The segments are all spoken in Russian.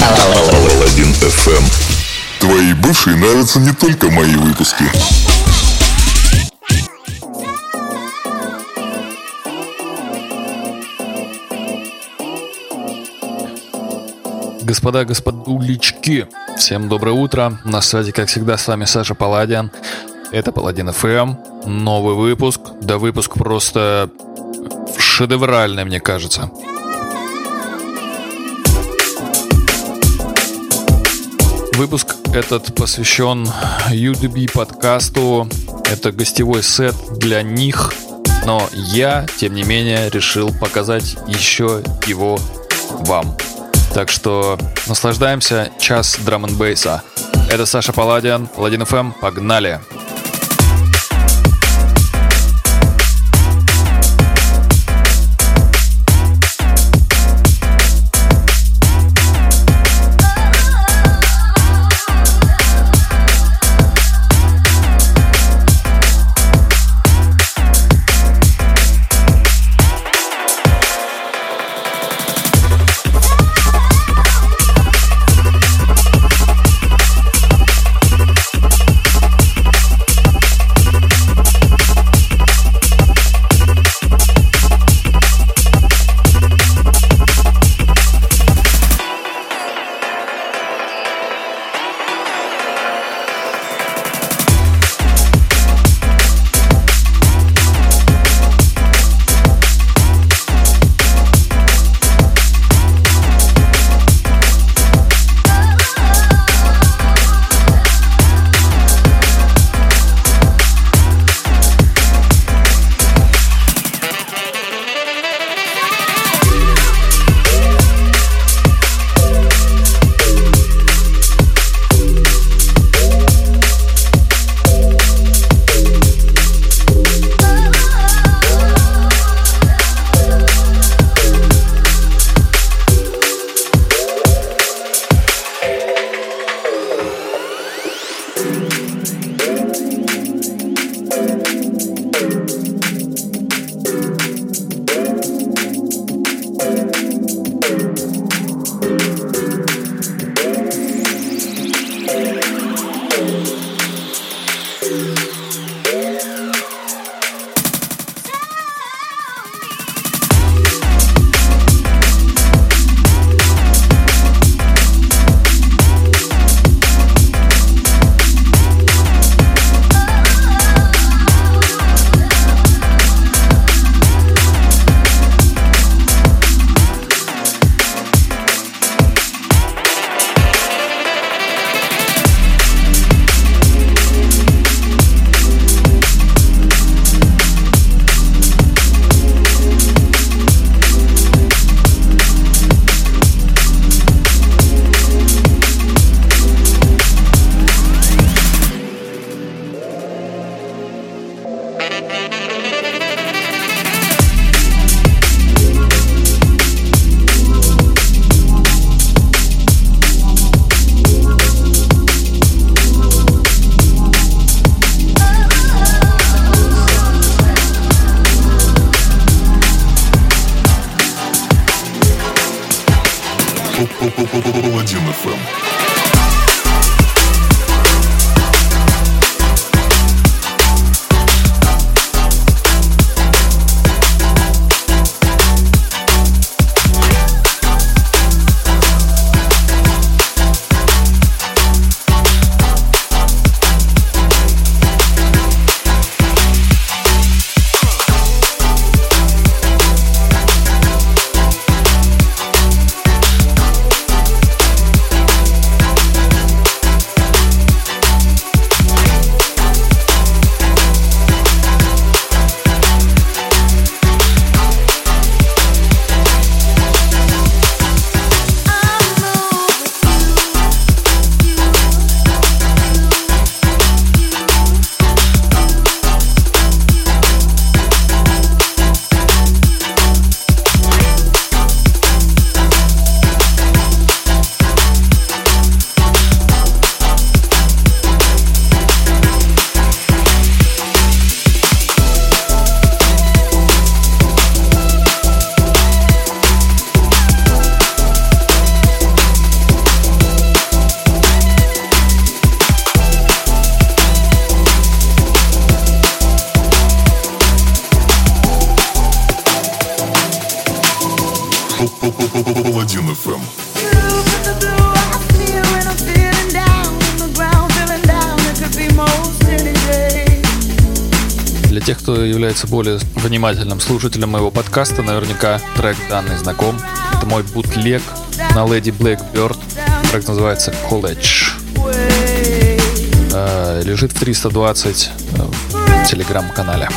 Паладин FM. Твои бывшие нравятся не только мои выпуски. Господа, господулечки, всем доброе утро. На связи, как всегда, с вами Саша Паладин. Это Паладин ФМ. Новый выпуск. Да выпуск просто шедевральный, мне кажется. Выпуск этот посвящен UDB подкасту. Это гостевой сет для них, но я, тем не менее, решил показать еще его вам. Так что наслаждаемся час драм н. Это Саша Паладиан, Паладин ФМ, погнали! Паладин является более внимательным слушателем моего подкаста, наверняка трек данный знаком. Это мой бутлег на Lady Blackbird. Трек называется College. Э, лежит в 320 э, в телеграм-канале.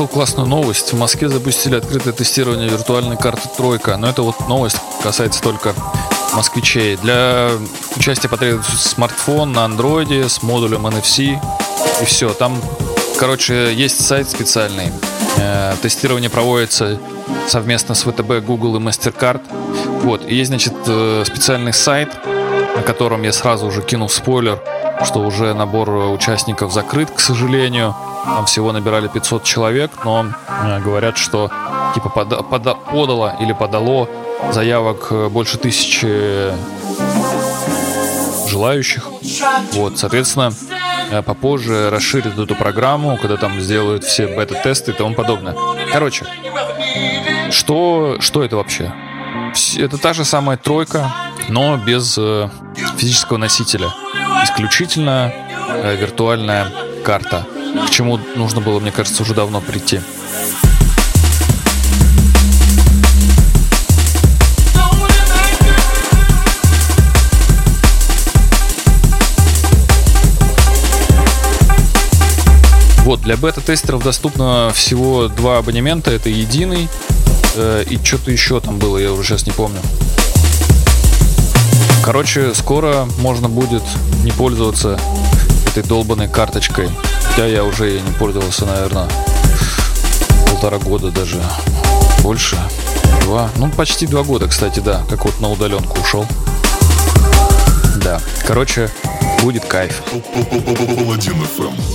Нашел классную новость. В Москве запустили открытое тестирование виртуальной карты «Тройка». Но это вот новость касается только москвичей. Для участия потребуется смартфон на андроиде с модулем NFC. И все. Там, короче, есть сайт специальный. Э, тестирование проводится совместно с ВТБ, Google и MasterCard. Вот. И есть, значит, э, специальный сайт, на котором я сразу уже кинул спойлер, что уже набор участников закрыт, к сожалению. Там всего набирали 500 человек, но э, говорят, что типа пода, пода, подало или подало заявок э, больше тысячи желающих. Вот, соответственно, э, попозже расширят эту программу, когда там сделают все бета-тесты и тому подобное. Короче, что, что это вообще? Это та же самая тройка, но без физического носителя. Исключительно виртуальная карта к чему нужно было, мне кажется, уже давно прийти. Вот, для бета-тестеров доступно всего два абонемента. Это единый э, и что-то еще там было, я уже сейчас не помню. Короче, скоро можно будет не пользоваться этой долбанной карточкой. Хотя я уже ей не пользовался, наверное, полтора года даже. Больше. Два. Ну, почти два года, кстати, да. Как вот на удаленку ушел. Да. Короче, будет кайф. Паладин FM.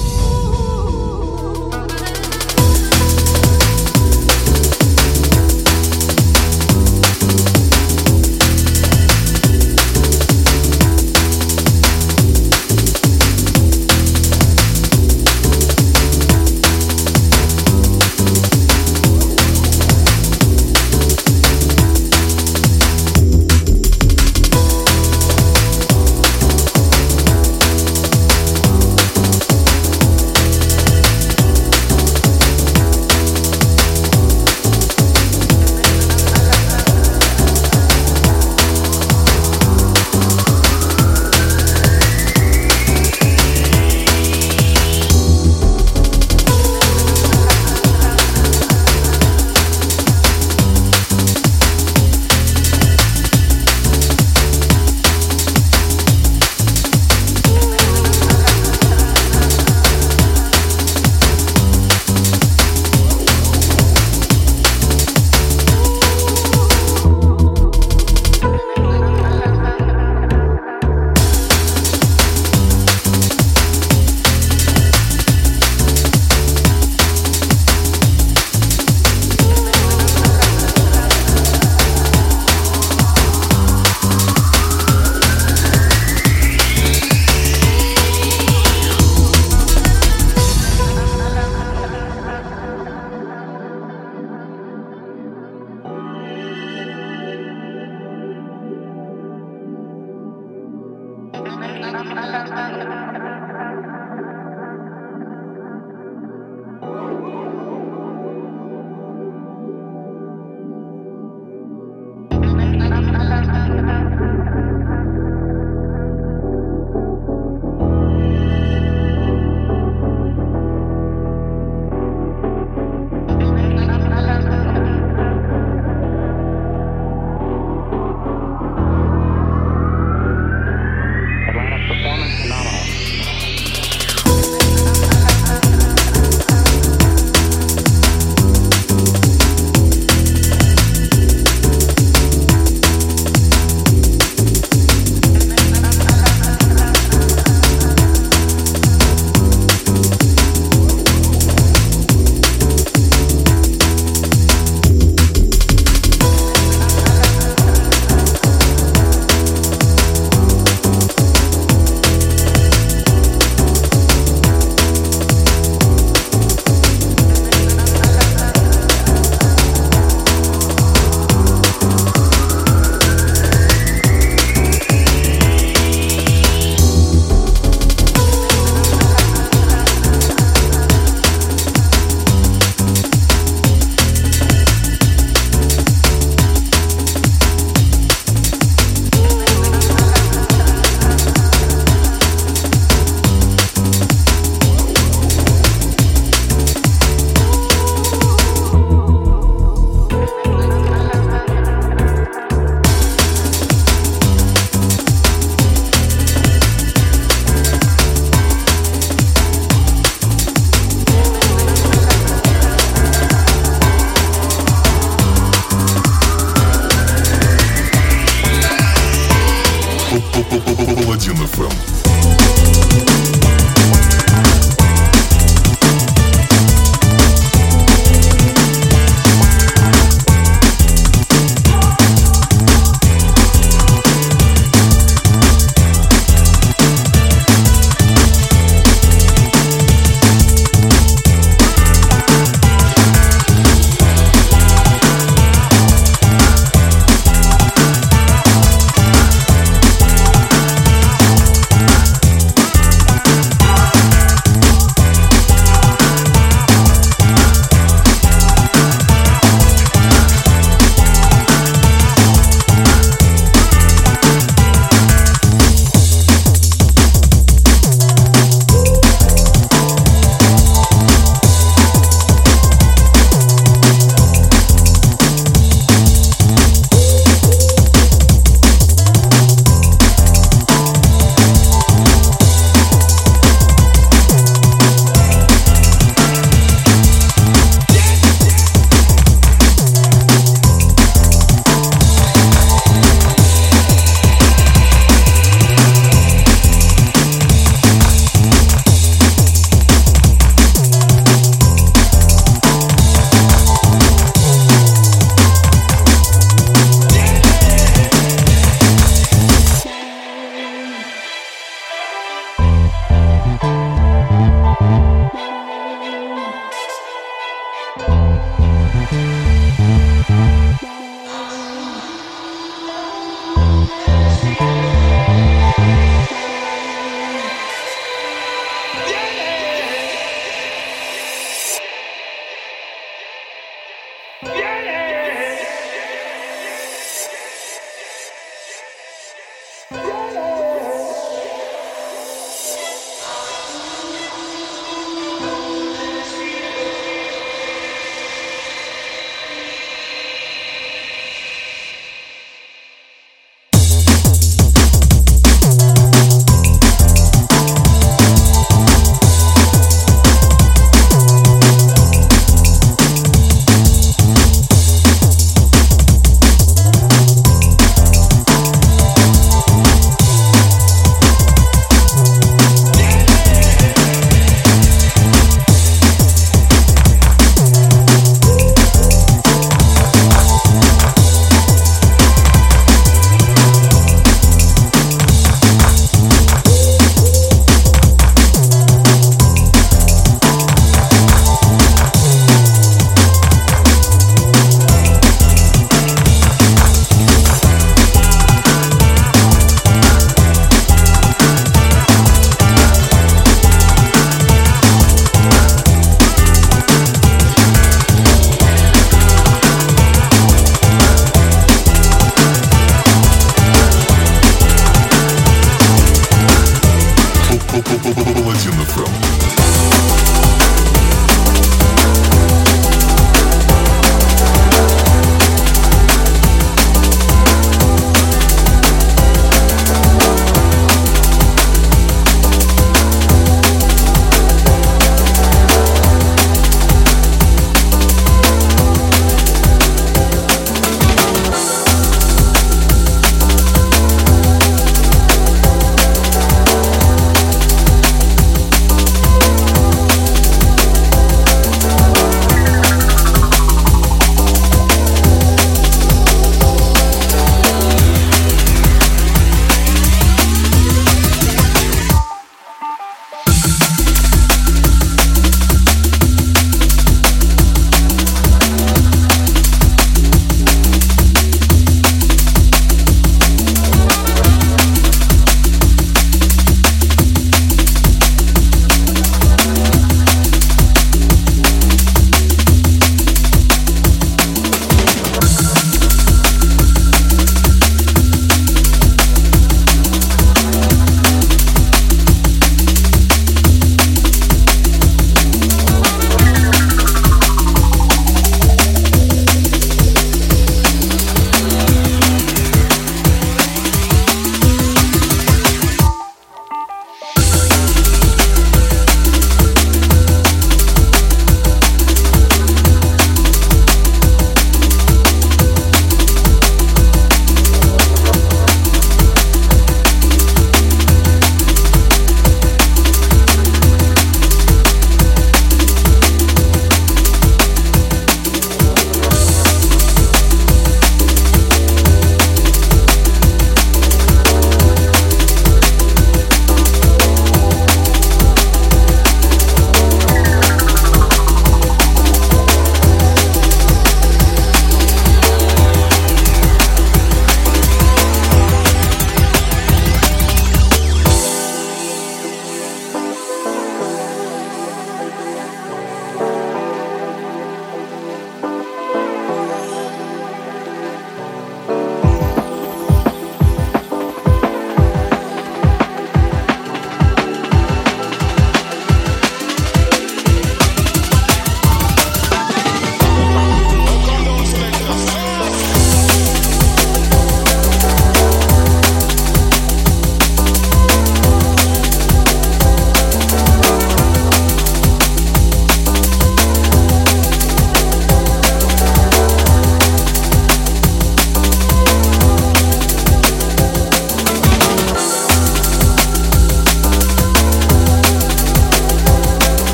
Thank you.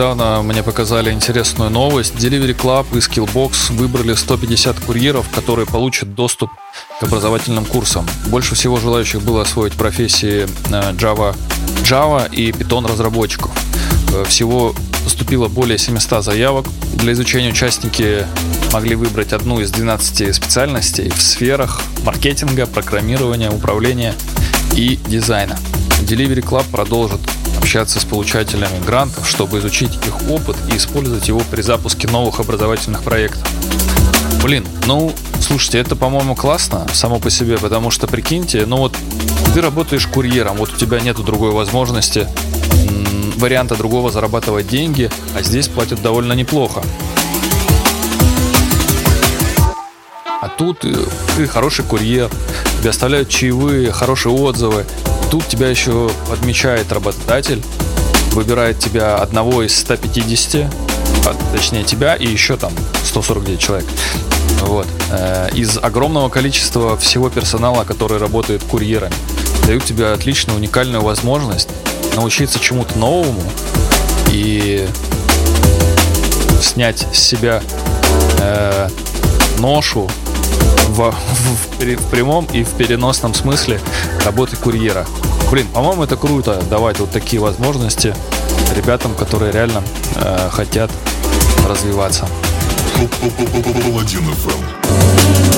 Недавно мне показали интересную новость. Delivery Club и Skillbox выбрали 150 курьеров, которые получат доступ к образовательным курсам. Больше всего желающих было освоить профессии э, Java, Java и Python разработчиков. Э, всего поступило более 700 заявок. Для изучения участники могли выбрать одну из 12 специальностей в сферах маркетинга, программирования, управления и дизайна. Delivery Club продолжит общаться с получателями грантов, чтобы изучить их опыт и использовать его при запуске новых образовательных проектов. Блин, ну, слушайте, это, по-моему, классно само по себе, потому что, прикиньте, ну вот ты работаешь курьером, вот у тебя нету другой возможности, варианта другого зарабатывать деньги, а здесь платят довольно неплохо. А тут э, ты хороший курьер, тебе оставляют чаевые, хорошие отзывы. Тут тебя еще подмечает работодатель, выбирает тебя одного из 150, а, точнее тебя и еще там 149 человек. Вот. Э, из огромного количества всего персонала, который работает курьерами, дают тебе отличную, уникальную возможность научиться чему-то новому и снять с себя э, ношу в, в, в прямом и в переносном смысле работы курьера. Блин, по-моему, это круто давать вот такие возможности ребятам, которые реально э, хотят развиваться. Паладин Я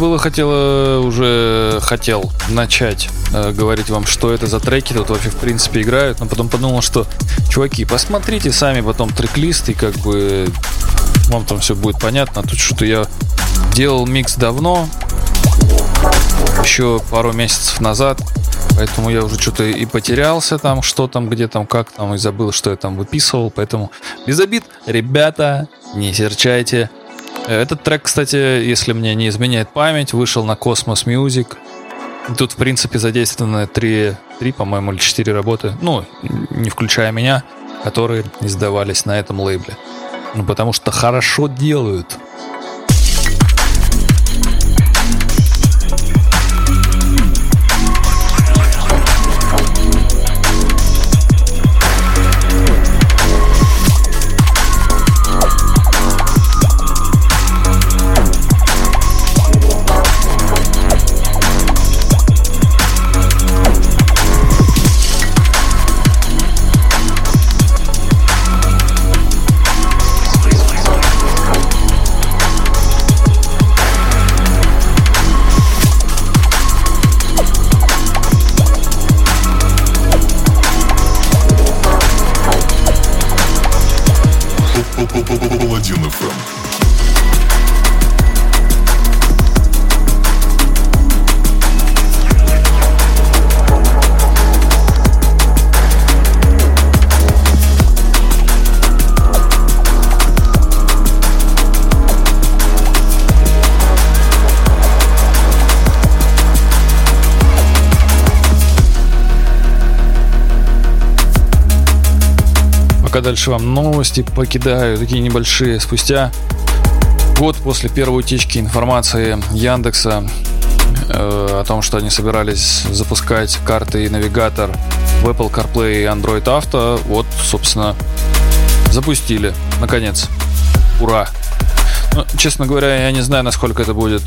было хотел уже хотел начать э, говорить вам, что это за треки тут вообще в принципе играют, но потом подумал, что чуваки, посмотрите сами потом трек-лист и как бы вам там все будет понятно. Тут что-то я делал микс давно, еще пару месяцев назад, поэтому я уже что-то и потерялся там, что там, где там, как там, и забыл, что я там выписывал, поэтому без обид, ребята, не серчайте, этот трек, кстати, если мне не изменяет память, вышел на Cosmos Music. Тут, в принципе, задействованы три, три по-моему, или четыре работы, ну, не включая меня, которые издавались на этом лейбле. Ну, потому что хорошо делают. Пока дальше вам новости покидаю, такие небольшие. Спустя год после первой утечки информации Яндекса э, о том, что они собирались запускать карты и навигатор в Apple CarPlay и Android Auto, вот, собственно, запустили. Наконец. Ура! Ну, честно говоря, я не знаю, насколько это будет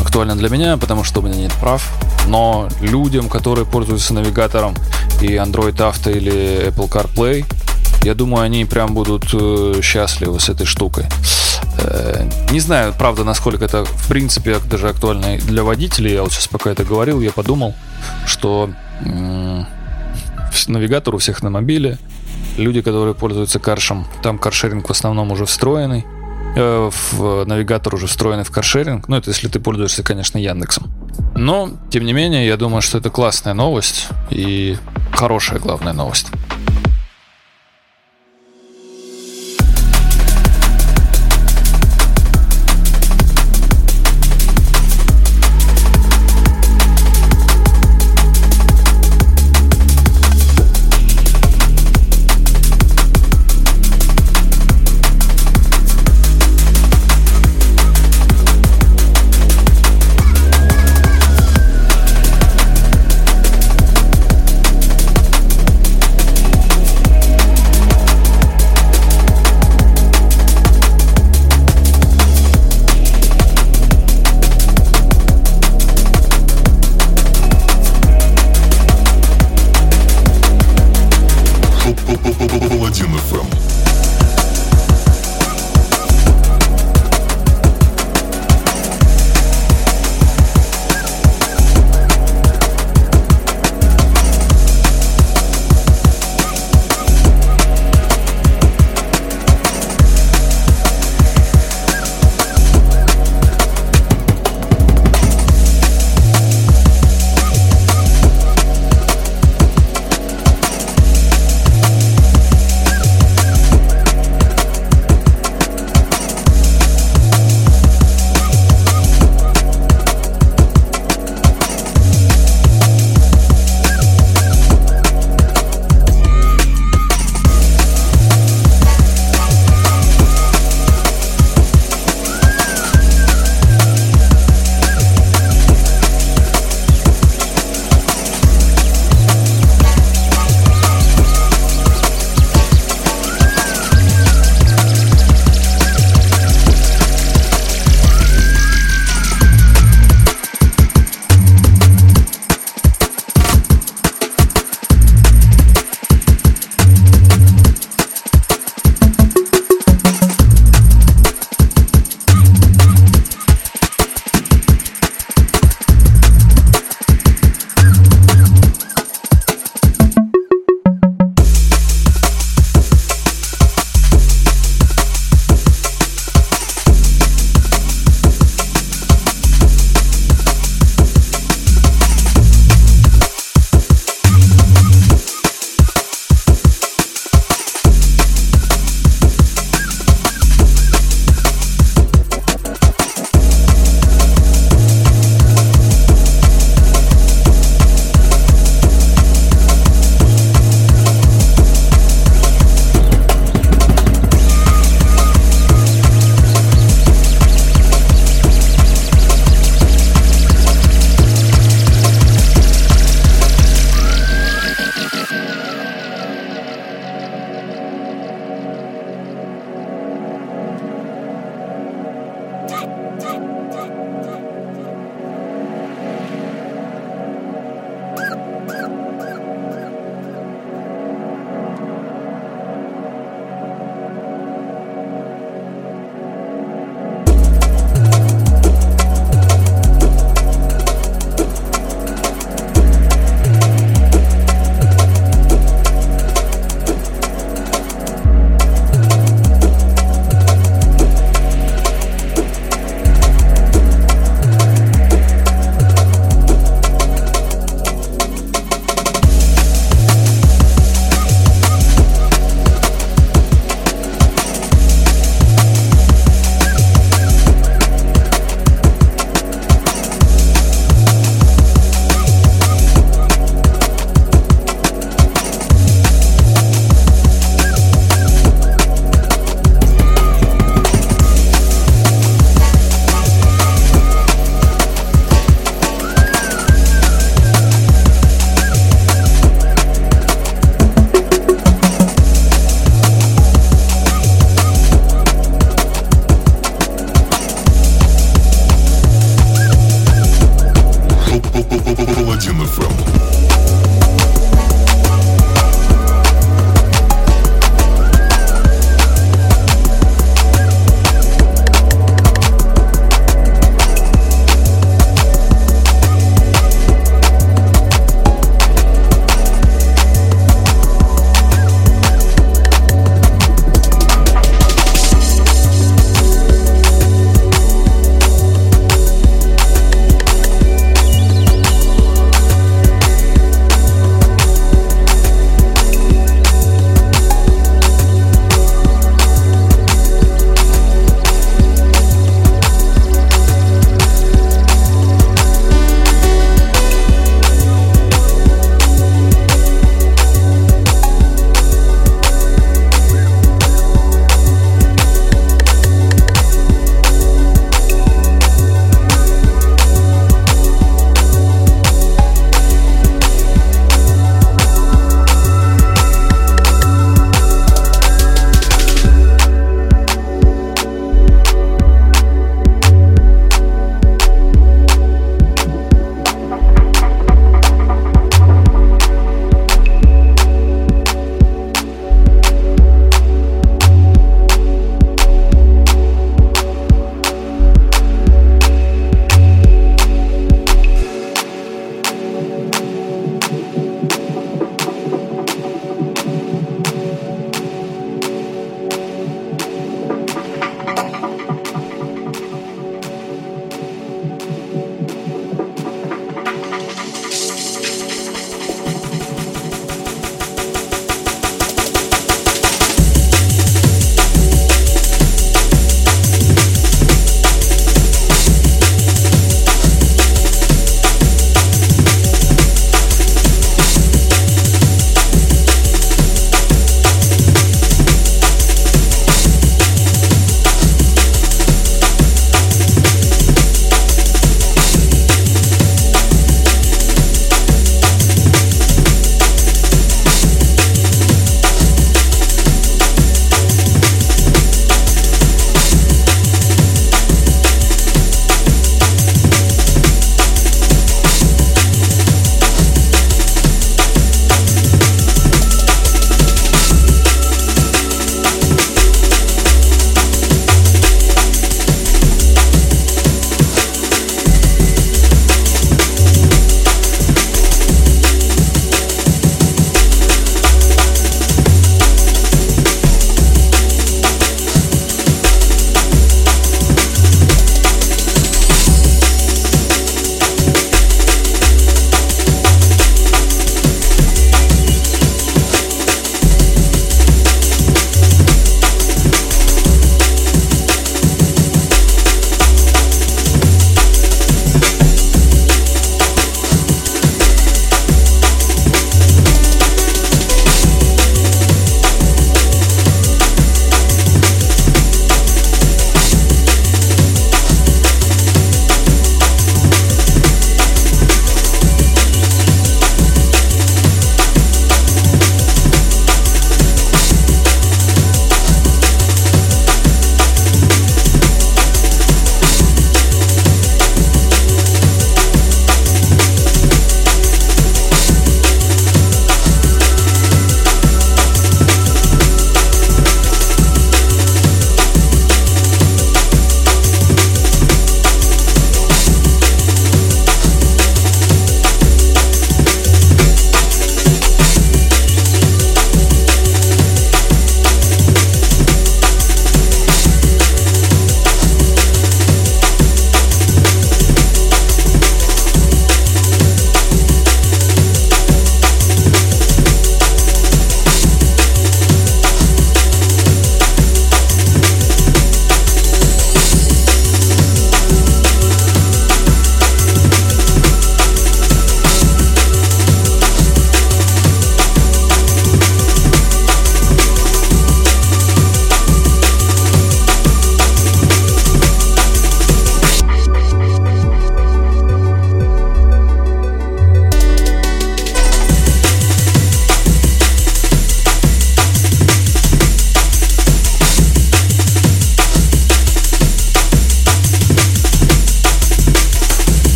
актуально для меня, потому что у меня нет прав. Но людям, которые пользуются навигатором и Android Auto или Apple CarPlay, я думаю, они прям будут э, счастливы с этой штукой. Э, не знаю, правда, насколько это в принципе даже актуально для водителей. Я вот сейчас пока это говорил, я подумал, что навигатор у всех на мобиле. Люди, которые пользуются каршем, там каршеринг в основном уже встроенный. Э, в навигатор уже встроенный в каршеринг. Ну, это если ты пользуешься, конечно, Яндексом. Но, тем не менее, я думаю, что это классная новость и хорошая, главная новость.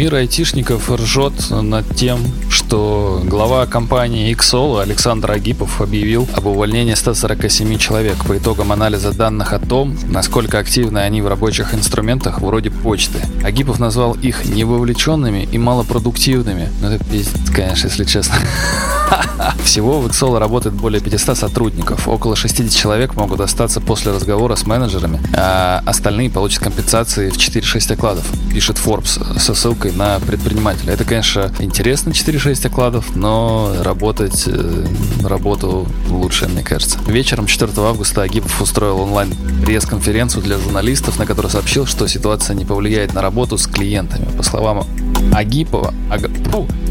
Мир айтишников ржет над тем, что глава компании XOL Александр Агипов объявил об увольнении 147 человек по итогам анализа данных о том, насколько активны они в рабочих инструментах вроде почты. Агипов назвал их невовлеченными и малопродуктивными. Ну это пиздец, конечно, если честно. Всего в Excel работает более 500 сотрудников. Около 60 человек могут остаться после разговора с менеджерами, а остальные получат компенсации в 4-6 окладов, пишет Forbes со ссылкой на предпринимателя. Это, конечно, интересно 4-6 окладов, но работать э, работу лучше, мне кажется. Вечером 4 августа Агипов устроил онлайн пресс-конференцию для журналистов, на которой сообщил, что ситуация не повлияет на работу с клиентами. По словам Агипова, Ага,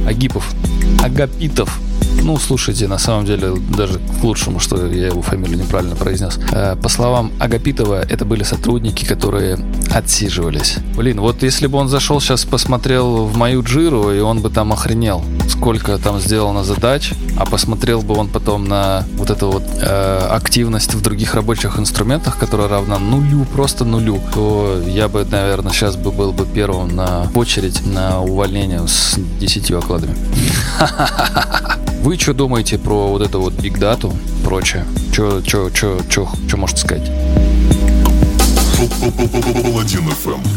Агипов, Агапитов, ну, слушайте, на самом деле, даже к лучшему, что я его фамилию неправильно произнес. Э, по словам Агапитова, это были сотрудники, которые отсиживались. Блин, вот если бы он зашел сейчас, посмотрел в мою джиру, и он бы там охренел, сколько там сделано задач, а посмотрел бы он потом на вот эту вот э, активность в других рабочих инструментах, которая равна нулю, просто нулю, то я бы, наверное, сейчас бы был бы первым на очередь на увольнение с 10 окладами. Вы что думаете про вот эту вот бигдату, прочее? Что, можете сказать? Паладин FM.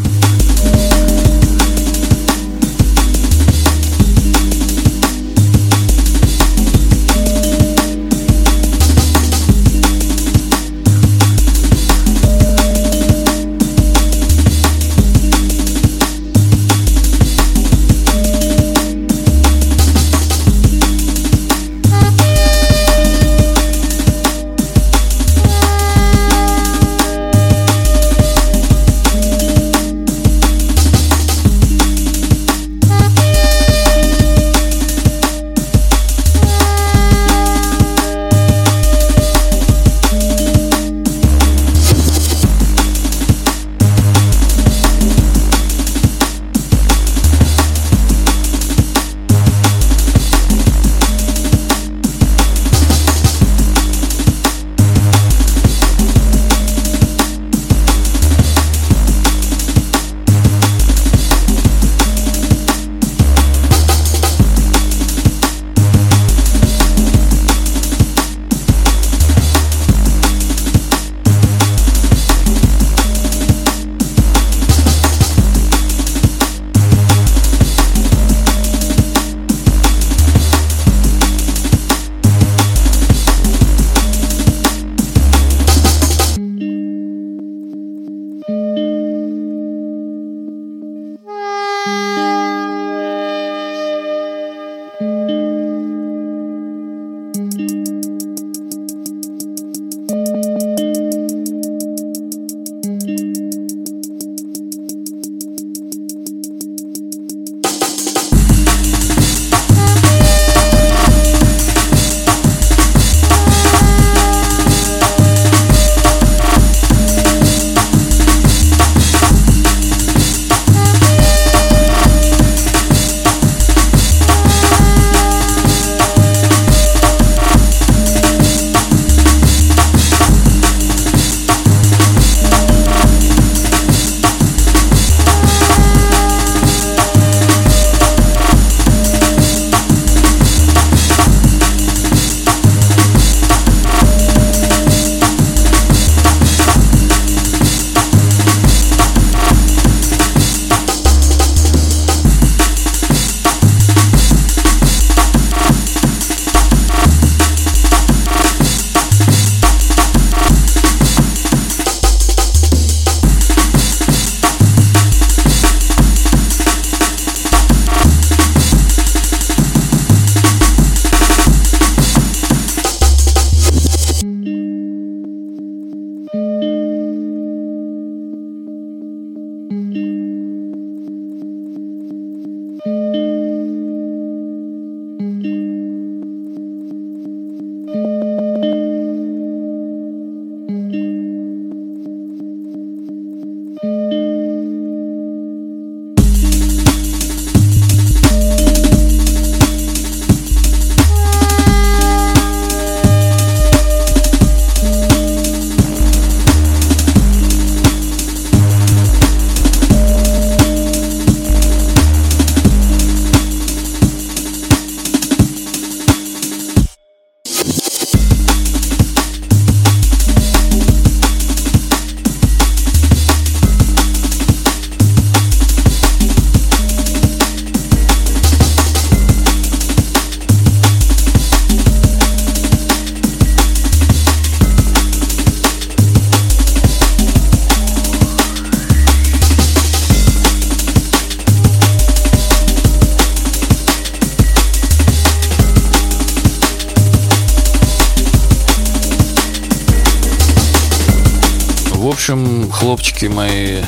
Хлопчики мои,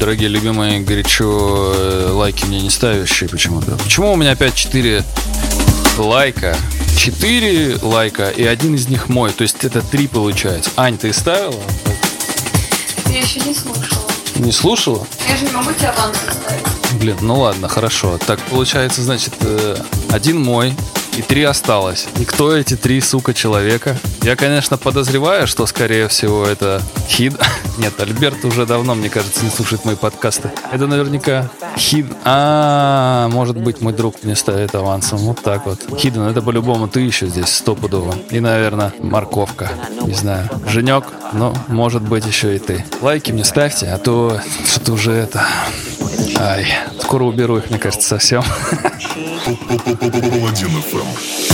дорогие любимые, горячо э, лайки мне не ставящие почему-то. Почему у меня опять 4 лайка? 4 лайка, и один из них мой. То есть это 3 получается. Ань, ты ставила? Я еще не слушала. Не слушала? Я же не могу тебе аванс оставить. Блин, ну ладно, хорошо. Так получается, значит, э, один мой, и три осталось. И кто эти три, сука, человека? Я, конечно, подозреваю, что, скорее всего, это Хид. Нет, Альберт уже давно, мне кажется, не слушает мои подкасты. Это наверняка Хид. А, может быть, мой друг мне ставит авансом. Вот так вот. Хиден, это по-любому ты еще здесь, стопудово. И, наверное, морковка. Не знаю. Женек, ну, может быть, еще и ты. Лайки мне ставьте, а то что-то уже это... Ай, скоро уберу их, мне кажется, совсем. Паладин FM.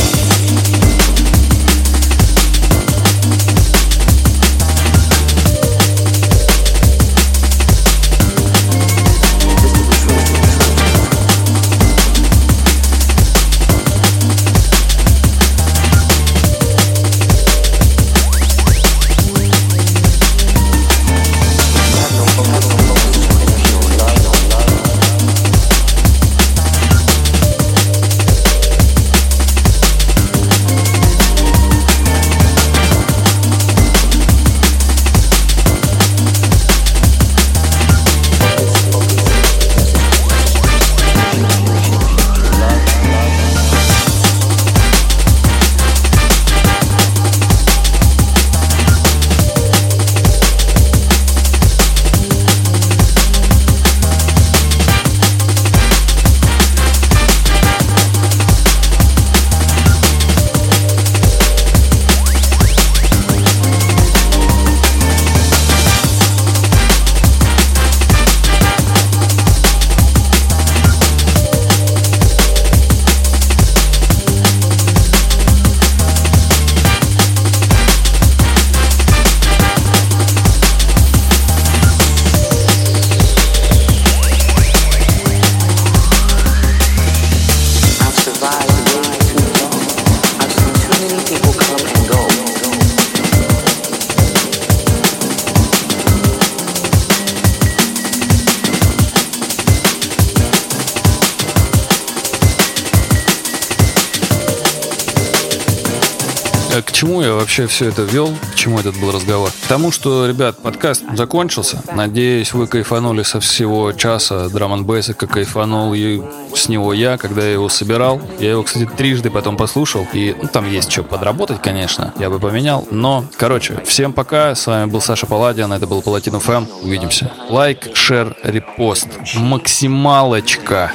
Вообще все это вел? К чему этот был разговор? К тому, что, ребят, подкаст закончился. Надеюсь, вы кайфанули со всего часа драм н как кайфанул и с него я, когда я его собирал. Я его, кстати, трижды потом послушал. И ну, там есть что подработать, конечно. Я бы поменял. Но, короче, всем пока. С вами был Саша Паладин. Это был Паладин FM. Увидимся. Лайк, share, репост. Максималочка.